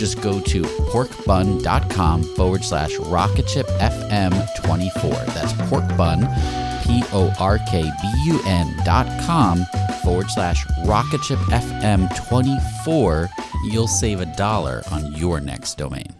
Just go to porkbun.com forward slash rocketshipfm24. That's porkbun, P O R K B U N dot com forward slash rocketshipfm24. You'll save a dollar on your next domain.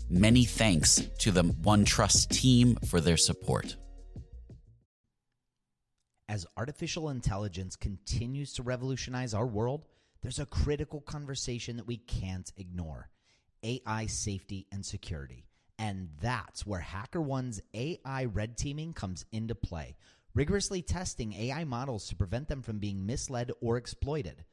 Many thanks to the OneTrust team for their support. As artificial intelligence continues to revolutionize our world, there's a critical conversation that we can't ignore AI safety and security. And that's where HackerOne's AI red teaming comes into play, rigorously testing AI models to prevent them from being misled or exploited.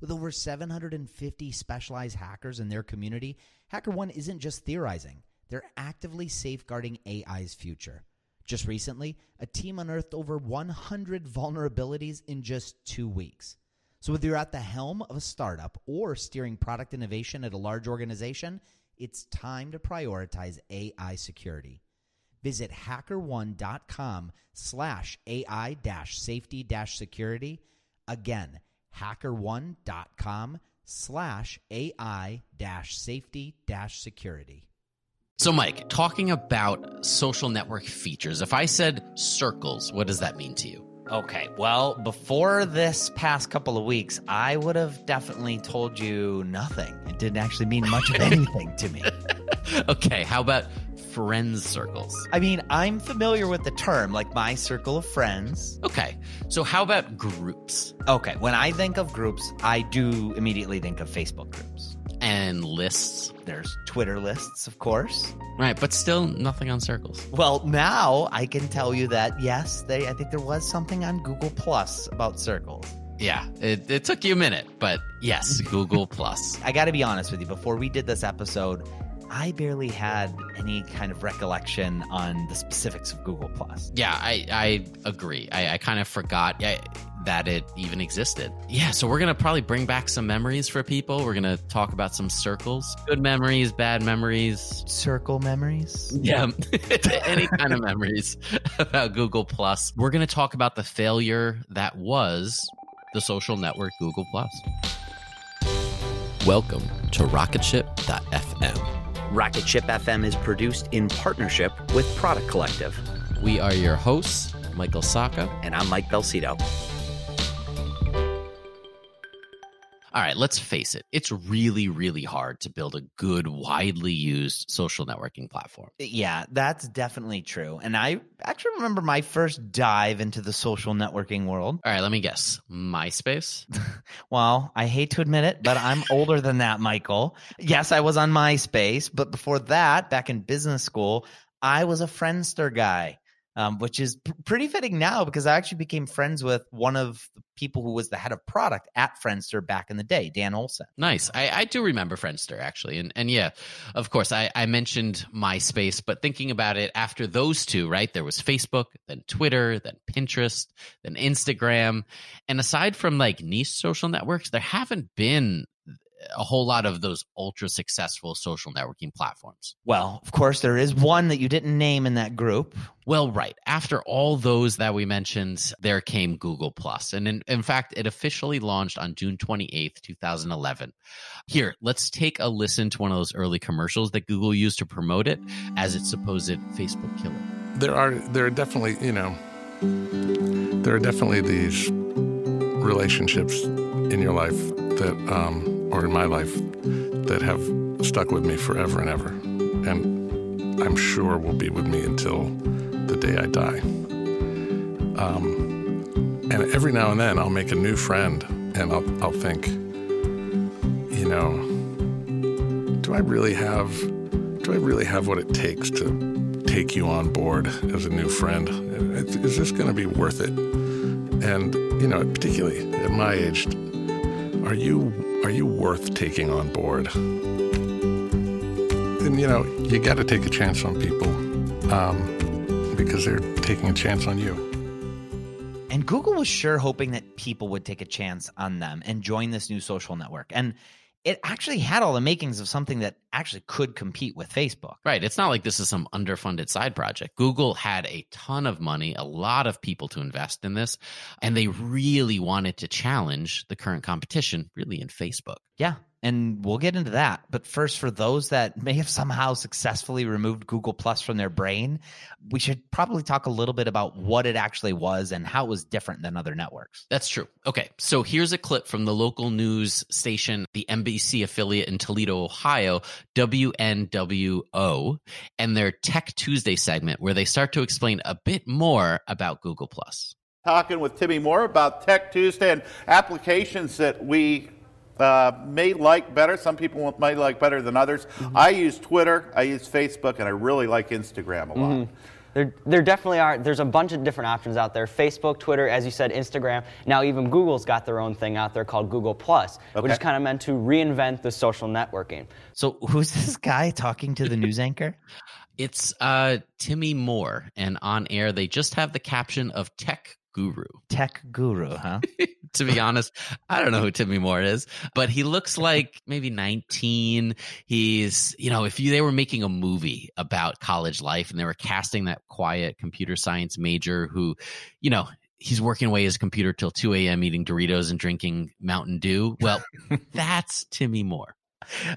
With over 750 specialized hackers in their community, HackerOne isn't just theorizing, they're actively safeguarding AI's future. Just recently, a team unearthed over 100 vulnerabilities in just two weeks. So, whether you're at the helm of a startup or steering product innovation at a large organization, it's time to prioritize AI security. Visit hackerone.com slash AI safety security. Again, hackerone.com slash AI dash safety dash security. So, Mike, talking about social network features, if I said circles, what does that mean to you? Okay, well, before this past couple of weeks, I would have definitely told you nothing. It didn't actually mean much of anything to me. okay, how about friends circles? I mean, I'm familiar with the term, like my circle of friends. Okay, so how about groups? Okay, when I think of groups, I do immediately think of Facebook groups. And lists? There's Twitter lists, of course. Right, but still nothing on circles. Well, now I can tell you that yes, they I think there was something on Google Plus about circles. Yeah, it, it took you a minute, but yes, Google Plus. I got to be honest with you. Before we did this episode, I barely had any kind of recollection on the specifics of Google Plus. Yeah, I, I agree. I, I kind of forgot I, that it even existed. Yeah, so we're gonna probably bring back some memories for people. We're gonna talk about some circles, good memories, bad memories, circle memories. Yeah, any kind of memories about Google Plus. We're gonna talk about the failure that was the social network Google Plus. Welcome to Rocketship.fm. Rocketship FM is produced in partnership with Product Collective. We are your hosts, Michael Sacca. And I'm Mike Belsito. All right, let's face it. It's really, really hard to build a good, widely used social networking platform. Uh, yeah, that's definitely true. And I actually remember my first dive into the social networking world. All right, let me guess MySpace? well, I hate to admit it, but I'm older than that, Michael. Yes, I was on MySpace, but before that, back in business school, I was a Friendster guy. Um, which is p- pretty fitting now because I actually became friends with one of the people who was the head of product at Friendster back in the day, Dan Olsen. Nice. I, I do remember Friendster actually, and and yeah, of course I, I mentioned MySpace, but thinking about it, after those two, right, there was Facebook, then Twitter, then Pinterest, then Instagram, and aside from like niche social networks, there haven't been a whole lot of those ultra successful social networking platforms. Well, of course, there is one that you didn't name in that group. Well, right. After all those that we mentioned, there came Google Plus. And in, in fact, it officially launched on June 28th, 2011. Here, let's take a listen to one of those early commercials that Google used to promote it as its supposed Facebook killer. There are there are definitely, you know, there are definitely these relationships in your life that um or in my life that have stuck with me forever and ever. And I'm sure will be with me until the day I die. Um, and every now and then I'll make a new friend and I'll, I'll think, you know, do I really have do I really have what it takes to take you on board as a new friend? Is this going to be worth it? And you know, particularly at my age, are you are you worth taking on board? And you know, you got to take a chance on people um, because they're taking a chance on you. And Google was sure hoping that people would take a chance on them and join this new social network. And it actually had all the makings of something that actually could compete with Facebook. Right. It's not like this is some underfunded side project. Google had a ton of money, a lot of people to invest in this, and they really wanted to challenge the current competition, really, in Facebook. Yeah. And we'll get into that. But first, for those that may have somehow successfully removed Google Plus from their brain, we should probably talk a little bit about what it actually was and how it was different than other networks. That's true. Okay. So here's a clip from the local news station, the NBC affiliate in Toledo, Ohio, WNWO, and their Tech Tuesday segment, where they start to explain a bit more about Google Plus. Talking with Timmy Moore about Tech Tuesday and applications that we uh, may like better. Some people might like better than others. Mm-hmm. I use Twitter, I use Facebook, and I really like Instagram a lot. Mm-hmm. There, there definitely are. There's a bunch of different options out there Facebook, Twitter, as you said, Instagram. Now, even Google's got their own thing out there called Google Plus, okay. which is kind of meant to reinvent the social networking. So, who's this guy talking to the news anchor? It's uh, Timmy Moore, and on air they just have the caption of tech guru. Tech guru, huh? to be honest, I don't know who Timmy Moore is, but he looks like maybe 19. He's, you know, if you, they were making a movie about college life and they were casting that quiet computer science major who, you know, he's working away his computer till 2 a.m. eating Doritos and drinking Mountain Dew. Well, that's Timmy Moore.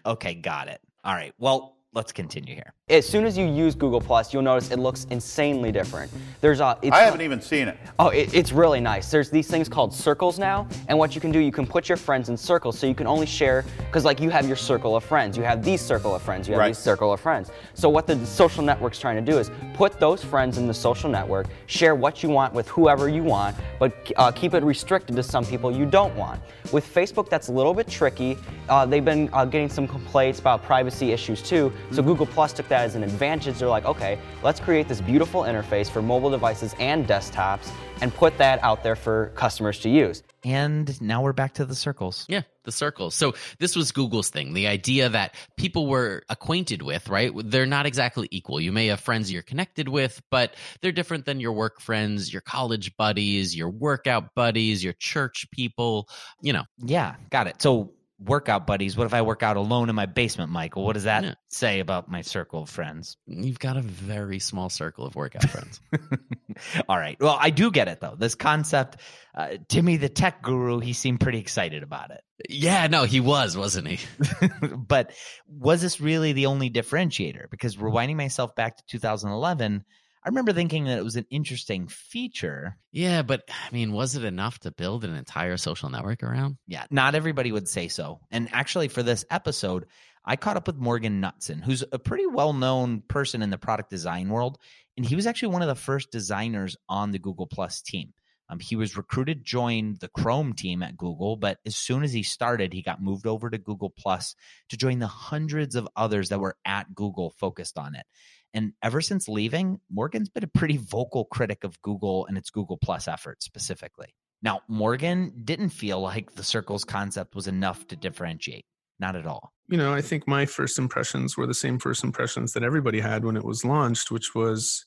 Okay, got it. All right. Well, let's continue here. As soon as you use Google Plus, you'll notice it looks insanely different. There's a. I haven't even seen it. Oh, it, it's really nice. There's these things called circles now, and what you can do, you can put your friends in circles, so you can only share because like you have your circle of friends, you have these circle of friends, you have right. these circle of friends. So what the social network's trying to do is put those friends in the social network, share what you want with whoever you want, but uh, keep it restricted to some people you don't want. With Facebook, that's a little bit tricky. Uh, they've been uh, getting some complaints about privacy issues too. So mm-hmm. Google Plus took that as an advantage. They're like, okay, let's create this beautiful interface for mobile devices and desktops and put that out there for customers to use. And now we're back to the circles. Yeah, the circles. So this was Google's thing, the idea that people were acquainted with, right? They're not exactly equal. You may have friends you're connected with, but they're different than your work friends, your college buddies, your workout buddies, your church people, you know. Yeah, got it. So workout buddies. What if I work out alone in my basement, Michael? What does that say about my circle of friends? You've got a very small circle of workout friends. All right. Well, I do get it though. This concept, uh, Timmy, the tech guru, he seemed pretty excited about it. Yeah, no, he was, wasn't he? but was this really the only differentiator? Because rewinding myself back to 2011 I remember thinking that it was an interesting feature. Yeah, but I mean, was it enough to build an entire social network around? Yeah, not everybody would say so. And actually, for this episode, I caught up with Morgan Knutson, who's a pretty well known person in the product design world. And he was actually one of the first designers on the Google Plus team. Um, he was recruited to join the Chrome team at Google, but as soon as he started, he got moved over to Google Plus to join the hundreds of others that were at Google focused on it. And ever since leaving, Morgan's been a pretty vocal critic of Google and its Google Plus efforts specifically. Now, Morgan didn't feel like the circles concept was enough to differentiate. Not at all. You know, I think my first impressions were the same first impressions that everybody had when it was launched, which was,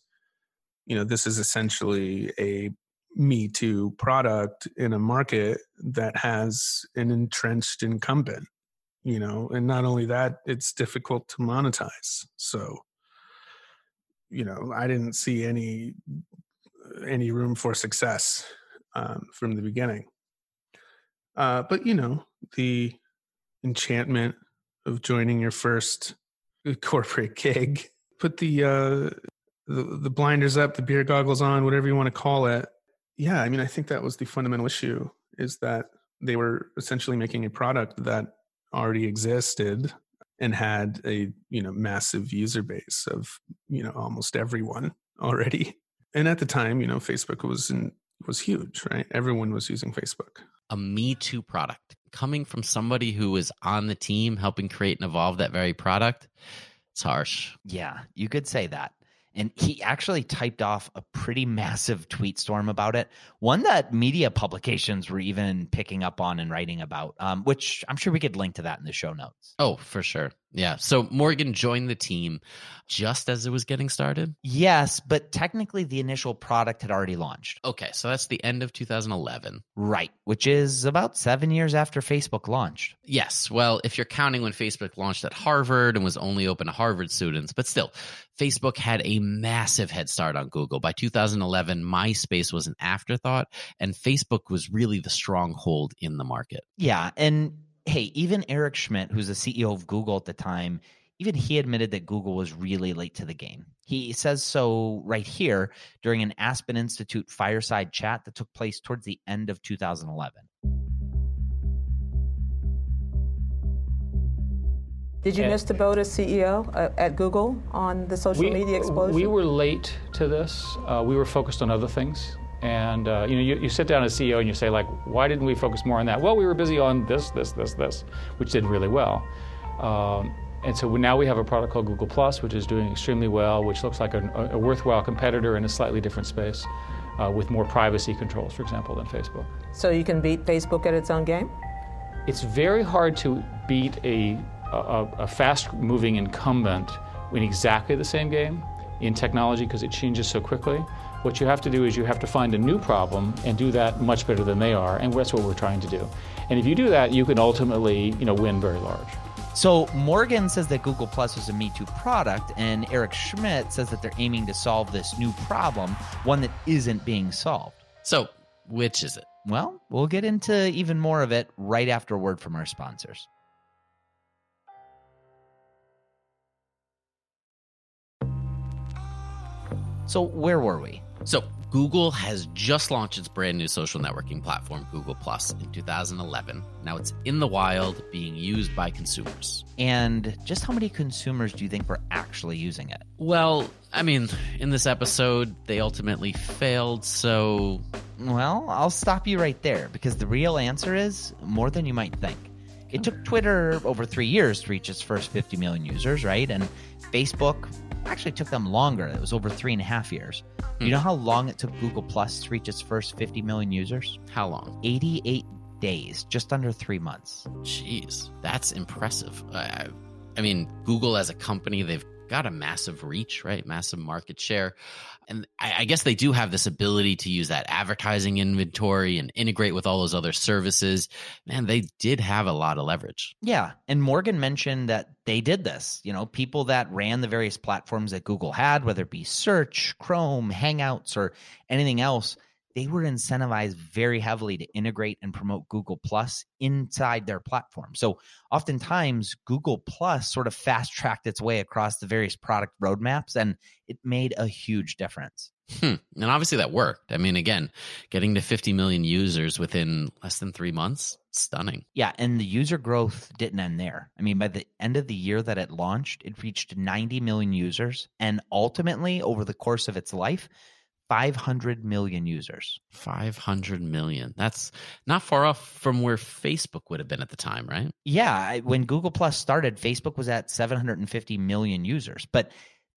you know, this is essentially a me too product in a market that has an entrenched incumbent you know and not only that it's difficult to monetize so you know i didn't see any any room for success um, from the beginning. Uh, but you know the enchantment of joining your first corporate gig put the uh the, the blinders up the beer goggles on whatever you want to call it. Yeah i mean i think that was the fundamental issue is that they were essentially making a product that already existed and had a you know massive user base of you know almost everyone already. And at the time you know facebook was in, was huge right? Everyone was using facebook. A me too product. Coming from somebody who was on the team helping create and evolve that very product it's harsh. Yeah you could say that and he actually typed off a pretty massive tweet storm about it, one that media publications were even picking up on and writing about, um, which I'm sure we could link to that in the show notes. Oh, for sure. Yeah. So Morgan joined the team just as it was getting started? Yes, but technically the initial product had already launched. Okay. So that's the end of 2011. Right. Which is about seven years after Facebook launched. Yes. Well, if you're counting when Facebook launched at Harvard and was only open to Harvard students, but still, Facebook had a massive head start on Google. By 2011, MySpace was an afterthought, and Facebook was really the stronghold in the market. Yeah. And hey, even Eric Schmidt, who's the CEO of Google at the time, even he admitted that Google was really late to the game. He says so right here during an Aspen Institute fireside chat that took place towards the end of 2011. Did you and miss the boat as CEO uh, at Google on the social we, media explosion? We were late to this. Uh, we were focused on other things. And uh, you know, you, you, sit down as CEO and you say, like, why didn't we focus more on that? Well, we were busy on this, this, this, this, which did really well. Um, and so now we have a product called Google Plus, which is doing extremely well, which looks like a, a worthwhile competitor in a slightly different space, uh, with more privacy controls, for example, than Facebook. So you can beat Facebook at its own game. It's very hard to beat a, a, a fast-moving incumbent in exactly the same game in technology because it changes so quickly. What you have to do is you have to find a new problem and do that much better than they are, and that's what we're trying to do. And if you do that, you can ultimately, you know, win very large. So Morgan says that Google Plus was a Me Too product, and Eric Schmidt says that they're aiming to solve this new problem, one that isn't being solved. So, which is it? Well, we'll get into even more of it right after a word from our sponsors. So, where were we? So, Google has just launched its brand new social networking platform, Google Plus, in 2011. Now it's in the wild, being used by consumers. And just how many consumers do you think were actually using it? Well, I mean, in this episode, they ultimately failed, so. Well, I'll stop you right there because the real answer is more than you might think. It took Twitter over three years to reach its first 50 million users, right? And Facebook actually took them longer. It was over three and a half years. Hmm. You know how long it took Google Plus to reach its first 50 million users? How long? 88 days, just under three months. Jeez, that's impressive. I, I mean, Google as a company, they've got a massive reach, right? Massive market share. And I, I, guess they do have this ability to use that advertising inventory and integrate with all those other services. Man, they did have a lot of leverage. Yeah. And Morgan mentioned that they did this. You know, people that ran the various platforms that Google had, whether it be search, Chrome, Hangouts, or anything else, they were incentivized very heavily to integrate and promote Google Plus inside their platform. So oftentimes Google Plus sort of fast tracked its way across the various product roadmaps and it made a huge difference. Hmm. And obviously that worked. I mean, again, getting to 50 million users within less than three months, stunning. Yeah. And the user growth didn't end there. I mean, by the end of the year that it launched, it reached 90 million users. And ultimately, over the course of its life, 500 million users. 500 million. That's not far off from where Facebook would have been at the time, right? Yeah. When Google Plus started, Facebook was at 750 million users. But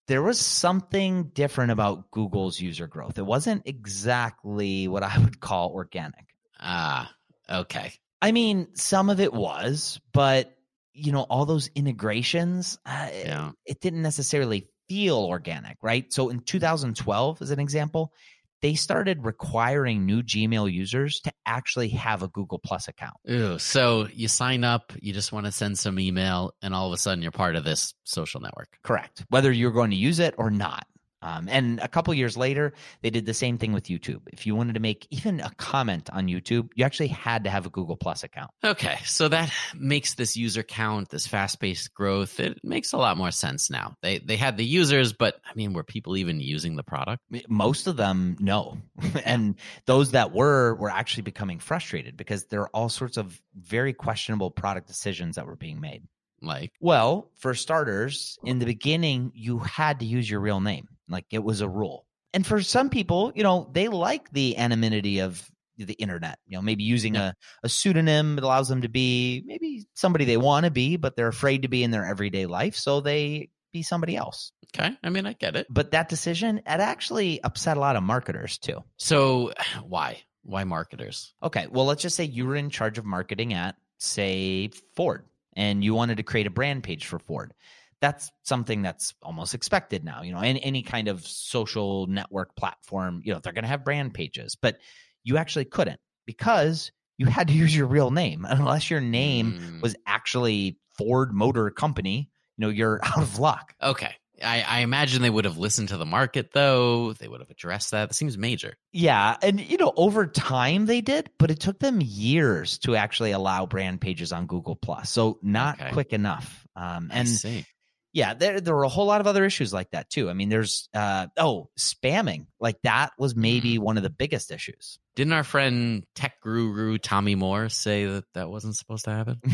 there was something different about Google's user growth. It wasn't exactly what I would call organic. Ah, okay. I mean, some of it was, but you know, all those integrations, uh, Yeah. it, it didn't necessarily feel organic, right? So in 2012, as an example, they started requiring new Gmail users to actually have a Google Plus account. Ooh, so you sign up, you just want to send some email, and all of a sudden you're part of this social network. Correct. Whether you're going to use it or not. Um, and a couple years later, they did the same thing with YouTube. If you wanted to make even a comment on YouTube, you actually had to have a Google Plus account. Okay, so that makes this user count, this fast-paced growth, it makes a lot more sense now. They they had the users, but I mean, were people even using the product? Most of them, no. and those that were, were actually becoming frustrated because there are all sorts of very questionable product decisions that were being made. Like, Well, for starters, in the beginning, you had to use your real name. Like it was a rule. And for some people, you know, they like the anonymity of the internet. You know, maybe using a, a pseudonym allows them to be maybe somebody they want to be, but they're afraid to be in their everyday life. So they be somebody else. okay, I mean, I get it. But that decision, it actually upset a lot of marketers too. So why? Why marketers? Okay, well, let's just say you were in charge of marketing at, say, Ford, and you wanted to create a brand page for Ford. That's something that's almost expected now. You know, any, any kind of social network platform, you know, they're going to have brand pages, but you actually couldn't because you had to use your real name. Unless your name Mm, was actually Ford Motor Company, you know, you're out of luck. okay. I, I imagine they would have listened to the market, though. They would have addressed that. It seems major. Yeah, and you know, over time they did, but it took them years to actually allow brand pages on Google Plus. So not Okay. quick enough. Um, and yeah, there there were a whole lot of other issues like that too. I mean, there's uh oh, spamming. Like that was maybe one of the biggest issues. Didn't our friend tech guru Tommy Moore say that that wasn't supposed to happen?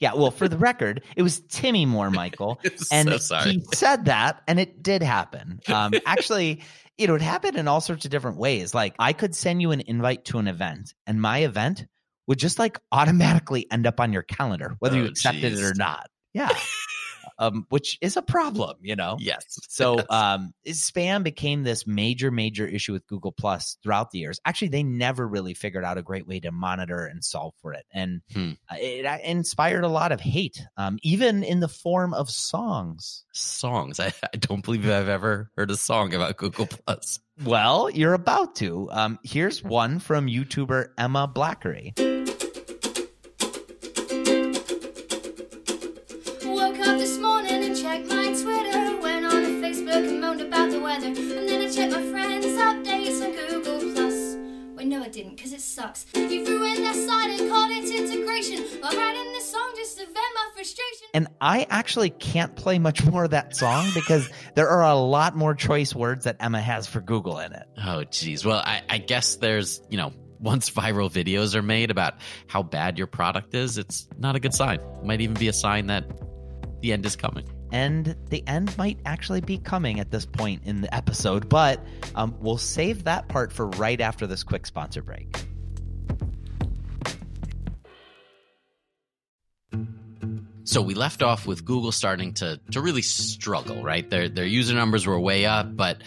Yeah, well, for the record, it was Timmy Moore, Michael, and so he said that, and it did happen. Um, actually, you know, it happened in all sorts of different ways. Like I could send you an invite to an event, and my event would just like automatically end up on your calendar, whether you Oh, accepted it or not. Yeah. Um, which is a problem, you know? yes. So um, spam became this major, major issue with Google Plus throughout the years. Actually, they never really figured out a great way to monitor and solve for it, and Hmm. uh, it uh, inspired a lot of hate, um, even in the form of songs. songs. I, I don't believe I've ever heard a song about Google Plus. Well, you're about to. Um, here's one from YouTuber Emma Blackery. No, I didn't, because it sucks. You threw in their site and called it integration. While writing this song just to vent my frustration. And I actually can't play much more of that song because there are a lot more choice words that Emma has for Google in it. Oh, geez. Well, I, I guess there's, you know, once viral videos are made about how bad your product is, it's not a good sign. It Might even be a sign that the end is coming. And the end might actually be coming at this point in the episode, but um, we'll save that part for right after this quick sponsor break. So we left off with Google starting to to really struggle, right? Their their user numbers were way up, but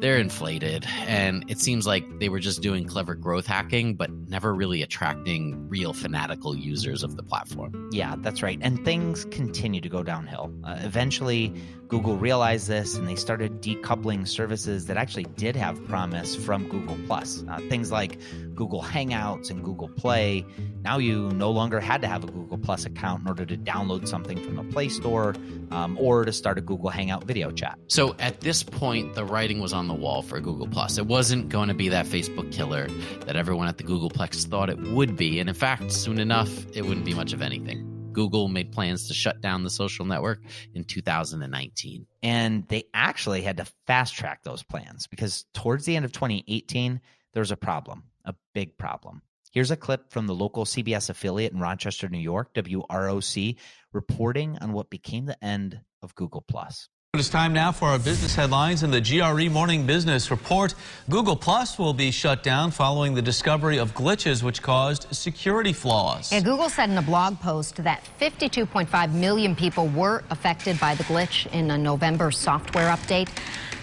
they're inflated, and it seems like they were just doing clever growth hacking, but never really attracting real fanatical users of the platform. Yeah, that's right. And things continue to go downhill. Uh, eventually, Google realized this and they started decoupling services that actually did have promise from Google Plus. Uh, things like Google Hangouts and Google Play. Now you no longer had to have a Google Plus account in order to download something from the Play Store um, or to start a Google Hangout video chat. So at this point, the writing was on the wall for Google Plus. It wasn't going to be that Facebook killer that everyone at the Googleplex thought it would be, and in fact, soon enough, it wouldn't be much of anything. Google made plans to shut down the social network in 2019. And they actually had to fast track those plans because towards the end of 2018, there was a problem, a big problem. Here's a clip from the local CBS affiliate in Rochester, New York, WROC, reporting on what became the end of Google Plus. It's time now for our business headlines in the GRE Morning Business Report. Google Plus will be shut down following the discovery of glitches which caused security flaws. And Google said in a blog post that 52.5 million people were affected by the glitch in a November software update.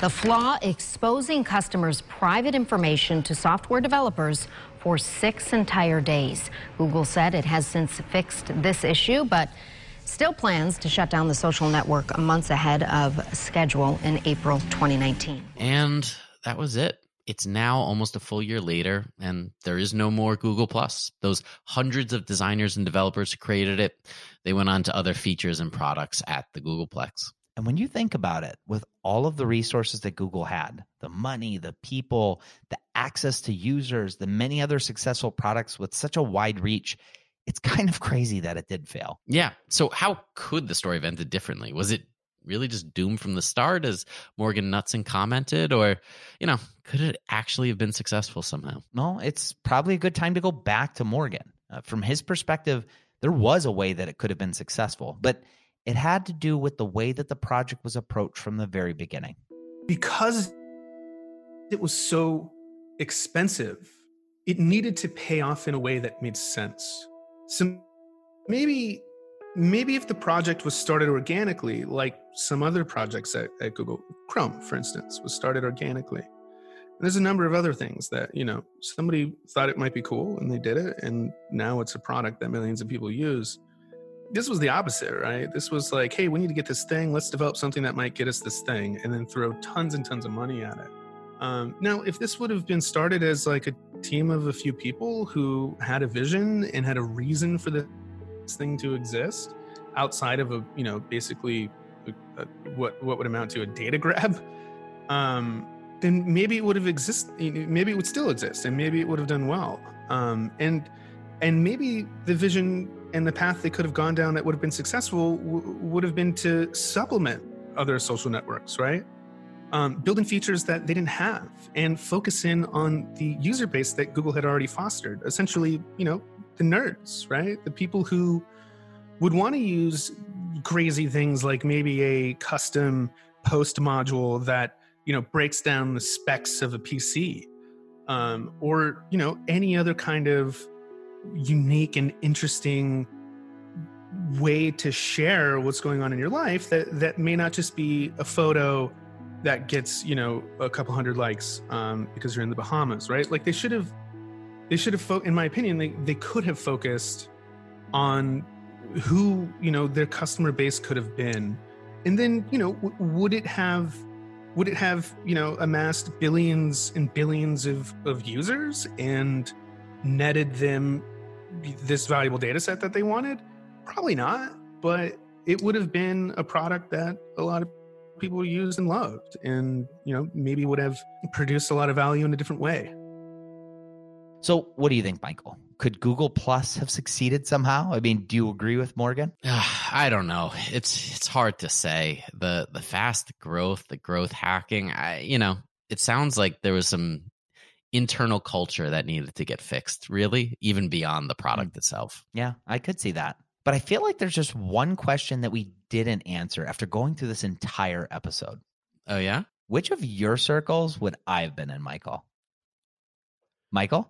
The flaw exposing customers' private information to software developers for six entire days. Google said it has since fixed this issue, but still plans to shut down the social network months ahead of schedule in April 2019. And that was it. It's now almost a full year later, and there is no more Google Plus. Those hundreds of designers and developers who created it, they went on to other features and products at the Googleplex. And when you think about it, with all of the resources that Google had the money, the people, the access to users, the many other successful products with such a wide reach it's kind of crazy that it did fail. Yeah. So, how could the story have ended differently? Was it really just doomed from the start, as Morgan Knutson commented, or, you know, could it actually have been successful somehow? No, it's probably a good time to go back to Morgan. Uh, from his perspective, there was a way that it could have been successful, but it had to do with the way that the project was approached from the very beginning. Because it was so expensive, it needed to pay off in a way that made sense. So maybe maybe if the project was started organically, like some other projects at, at Google, Chrome, for instance, was started organically. And there's a number of other things that, you know, somebody thought it might be cool and they did it, and now it's a product that millions of people use. This was the opposite, right? This was like, hey, we need to get this thing. Let's develop something that might get us this thing, and then throw tons and tons of money at it. Um, now, if this would have been started as like a team of a few people who had a vision and had a reason for this thing to exist, outside of a you know basically a, a, what what would amount to a data grab, um, then maybe it would have exist. Maybe it would still exist, and maybe it would have done well. Um, and and maybe the vision and the path they could have gone down that would have been successful w- would have been to supplement other social networks, right? Um, building features that they didn't have and focus in on the user base that Google had already fostered. Essentially, you know, the nerds, right? The people who would want to use crazy things like maybe a custom post module that you know breaks down the specs of a PC, um, or you know any other kind of unique and interesting way to share what's going on in your life that that may not just be a photo that gets you know a couple hundred likes um, because you're in the Bahamas, right? Like they should have, they should have, fo- in my opinion, they they could have focused on who you know their customer base could have been, and then you know w- would it have would it have you know amassed billions and billions of of users and netted them this valuable data set that they wanted? Probably not, but it would have been a product that a lot of people used and loved and you know maybe would have produced a lot of value in a different way. So what do you think michael? Could google plus have succeeded somehow? I mean do you agree with morgan? I don't know. It's it's hard to say. The the fast growth the growth hacking i you know it sounds like there was some internal culture that needed to get fixed really even beyond the product mm. itself. Yeah i could see that. But I feel like there's just one question that we didn't answer after going through this entire episode. Oh, yeah? Which of your circles would I have been in, Michael? Michael?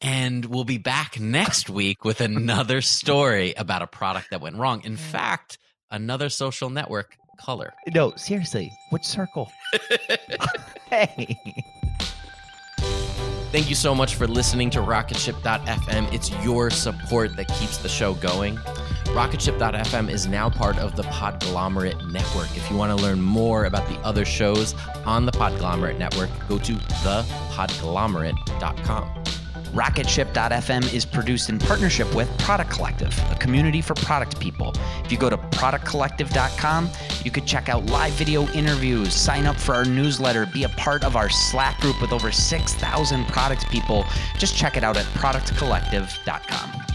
And we'll be back next week with another story about a product that went wrong. In fact, another social network color. No, seriously, which circle? hey. Thank you so much for listening to Rocketship.fm. It's your support that keeps the show going. Rocketship.fm is now part of the Podglomerate Network. If you want to learn more about the other shows on the Podglomerate Network, go to thepodglomerate.com. Rocketship.fm is produced in partnership with Product Collective, a community for product people. If you go to productcollective.com, you could check out live video interviews, sign up for our newsletter, be a part of our Slack group with over 6,000 product people. Just check it out at productcollective.com.